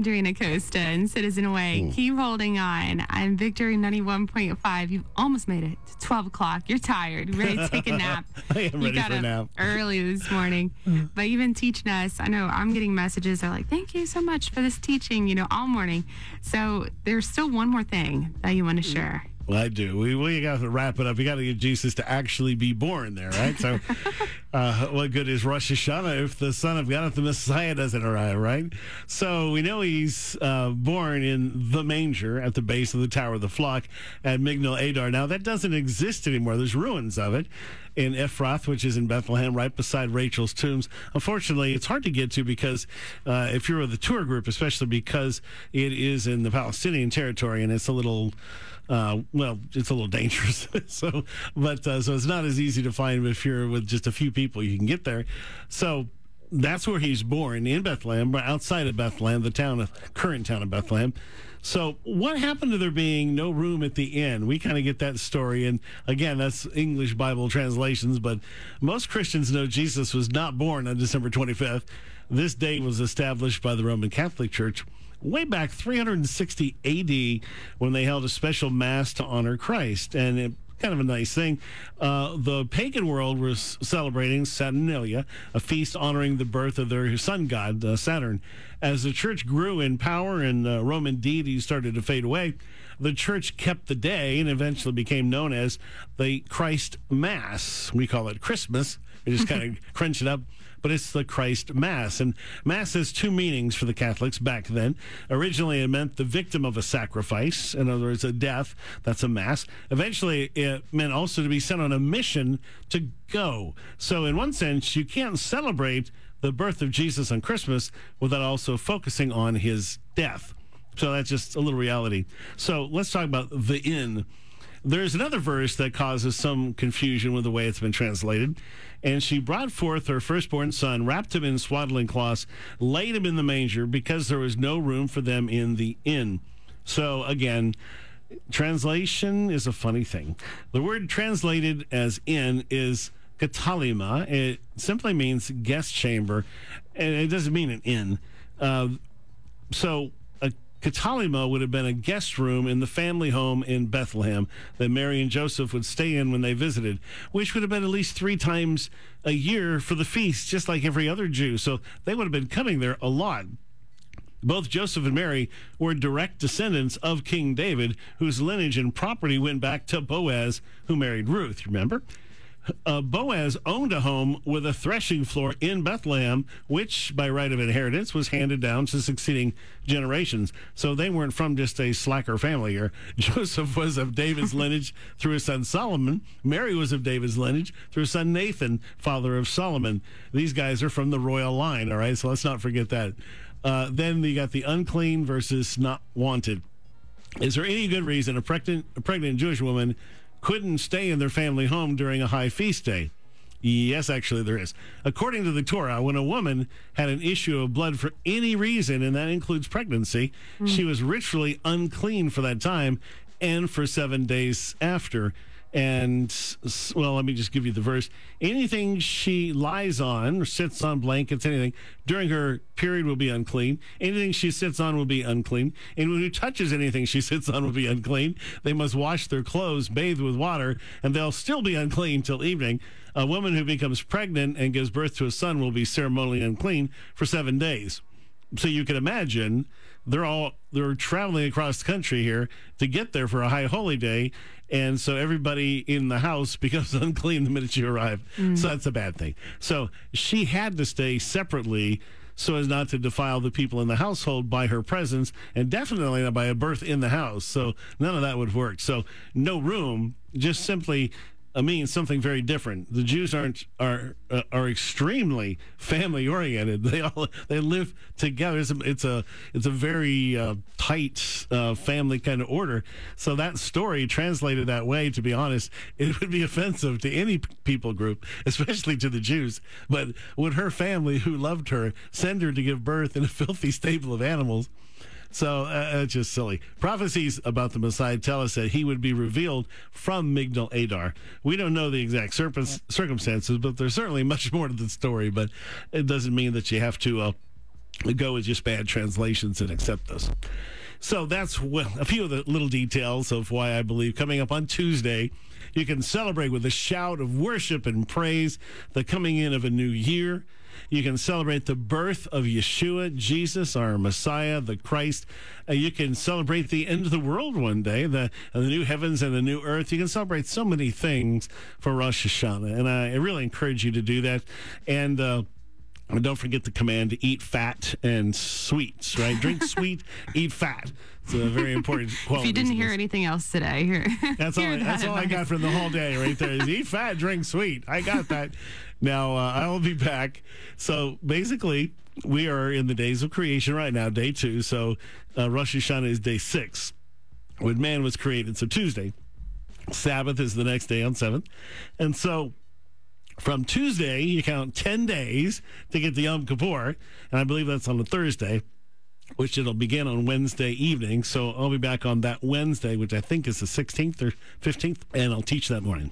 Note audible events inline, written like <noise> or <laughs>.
Adriana Costa and Citizen Way. Hmm. Keep holding on. I'm Victory 91.5. You've almost made it to 12 o'clock. You're tired. You're ready to take a nap. <laughs> I am you ready got for a nap. early this morning. <laughs> but you've been teaching us. I know I'm getting messages. They're like, thank you so much for this teaching, you know, all morning. So there's still one more thing that you want to hmm. share. Well, I do. We we got to wrap it up. We got to get Jesus to actually be born there, right? So, <laughs> uh, what good is Rosh Hashanah if the Son of God, if the Messiah doesn't arrive, right? So we know he's uh, born in the manger at the base of the Tower of the Flock at Migdal Adar. Now that doesn't exist anymore. There's ruins of it in Ephrath, which is in Bethlehem, right beside Rachel's tombs. Unfortunately, it's hard to get to because uh, if you're with a tour group, especially because it is in the Palestinian territory and it's a little uh, well, it's a little dangerous. <laughs> so, but uh, so it's not as easy to find if you're with just a few people. You can get there. So that's where he's born in Bethlehem, but outside of Bethlehem, the town of current town of Bethlehem. So, what happened to there being no room at the inn? We kind of get that story, and again, that's English Bible translations. But most Christians know Jesus was not born on December 25th. This date was established by the Roman Catholic Church way back 360 AD when they held a special mass to honor Christ. And it, kind of a nice thing. Uh, the pagan world was celebrating Saturnalia, a feast honoring the birth of their sun god, uh, Saturn. As the church grew in power and uh, Roman deities started to fade away, the church kept the day and eventually became known as the Christ Mass. We call it Christmas. We just kind of <laughs> crunch it up but it's the Christ Mass. And Mass has two meanings for the Catholics back then. Originally, it meant the victim of a sacrifice, in other words, a death. That's a Mass. Eventually, it meant also to be sent on a mission to go. So, in one sense, you can't celebrate the birth of Jesus on Christmas without also focusing on his death. So, that's just a little reality. So, let's talk about the inn. There's another verse that causes some confusion with the way it's been translated. And she brought forth her firstborn son, wrapped him in swaddling cloths, laid him in the manger because there was no room for them in the inn. So again, translation is a funny thing. The word translated as inn is katalima. It simply means guest chamber, and it doesn't mean an inn. Uh, so Katalima would have been a guest room in the family home in Bethlehem that Mary and Joseph would stay in when they visited, which would have been at least three times a year for the feast, just like every other Jew. So they would have been coming there a lot. Both Joseph and Mary were direct descendants of King David, whose lineage and property went back to Boaz, who married Ruth, remember? Uh, Boaz owned a home with a threshing floor in Bethlehem, which, by right of inheritance, was handed down to succeeding generations. So they weren't from just a slacker family here. <laughs> Joseph was of David's lineage through his son Solomon. Mary was of David's lineage through his son Nathan, father of Solomon. These guys are from the royal line, all right? So let's not forget that. Uh, then you got the unclean versus not wanted. Is there any good reason a pregnant, a pregnant Jewish woman couldn't stay in their family home during a high feast day? Yes, actually, there is. According to the Torah, when a woman had an issue of blood for any reason, and that includes pregnancy, hmm. she was ritually unclean for that time and for seven days after. And, well, let me just give you the verse. Anything she lies on or sits on blankets, anything, during her period will be unclean. Anything she sits on will be unclean. Anyone who touches anything she <laughs> sits on will be unclean. They must wash their clothes, bathe with water, and they'll still be unclean till evening. A woman who becomes pregnant and gives birth to a son will be ceremonially unclean for seven days. So you can imagine they're all they're traveling across the country here to get there for a high holy day, and so everybody in the house <laughs> becomes unclean the minute you arrive. Mm. So that's a bad thing. So she had to stay separately so as not to defile the people in the household by her presence, and definitely not by a birth in the house. So none of that would work. So no room, just simply means something very different. The Jews aren't are uh, are extremely family oriented. <laughs> They all they live together. It's a it's a, it's a very uh, tight uh, family kind of order. So that story translated that way, to be honest, <laughs> it would be offensive to any people group, <laughs> especially to the Jews. But would her family, who loved her, send her to give birth in a filthy stable of animals? So uh, it's just silly. Prophecies about the Messiah tell us that he would be revealed from Migdal Adar. We don't know the exact circum- circumstances, but there's certainly <laughs> much more to the story. But it doesn't mean that you have to uh, go with just bad translations and accept those. So that's a few of the little details of why I believe coming up on Tuesday, you can celebrate with a shout of worship and praise the coming in of a new year. You can celebrate the birth of Yeshua, Jesus, our Messiah, the Christ. Uh, you can celebrate the end of the world one day, the, the new heavens and the new earth. You can celebrate so many things for Rosh Hashanah. And I really encourage you to do that. And, uh, and don't forget the command to eat fat and sweets, right? Drink <laughs> sweet, eat fat. It's a very important quality. If you didn't hear anything else today, here. <laughs> That's all. I, that's all I got from the whole day right there. Is eat fat, drink sweet. I got that. Now uh, I will be back. So basically, we are in the days of creation right now, day two. So uh, Rosh Hashanah is day six, when man was created. So Tuesday, Sabbath is the next day on seventh, and so from Tuesday, you count 10 days to get to Yom Kippur, and I believe that's on a Thursday, which it'll begin on Wednesday evening. So I'll be back on that Wednesday, which I think is the 16th or 15th, and I'll teach that morning.